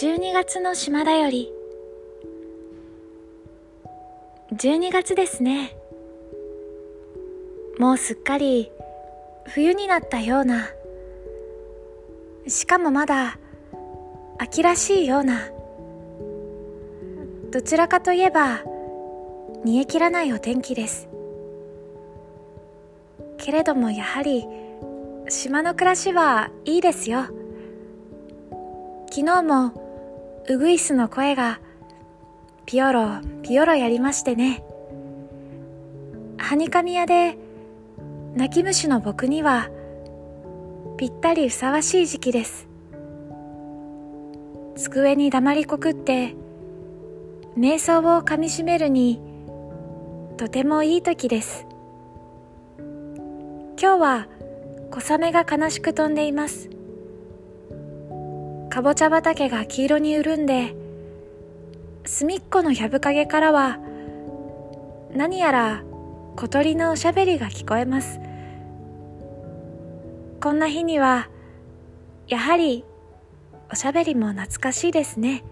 12月の島だより。12月ですね。もうすっかり冬になったような。しかもまだ秋らしいような。どちらかといえば煮え切らないお天気です。けれどもやはり島の暮らしはいいですよ。昨日もウグイスの声がピヨロピヨロやりましてね。はにかみ屋で泣き虫の僕にはぴったりふさわしい時期です。机に黙りこくって瞑想をかみしめるにとてもいい時です。今日は小雨が悲しく飛んでいます。かぼちゃ畑が黄色に潤んで隅っこのやぶ陰からは何やら小鳥のおしゃべりが聞こえますこんな日にはやはりおしゃべりも懐かしいですね。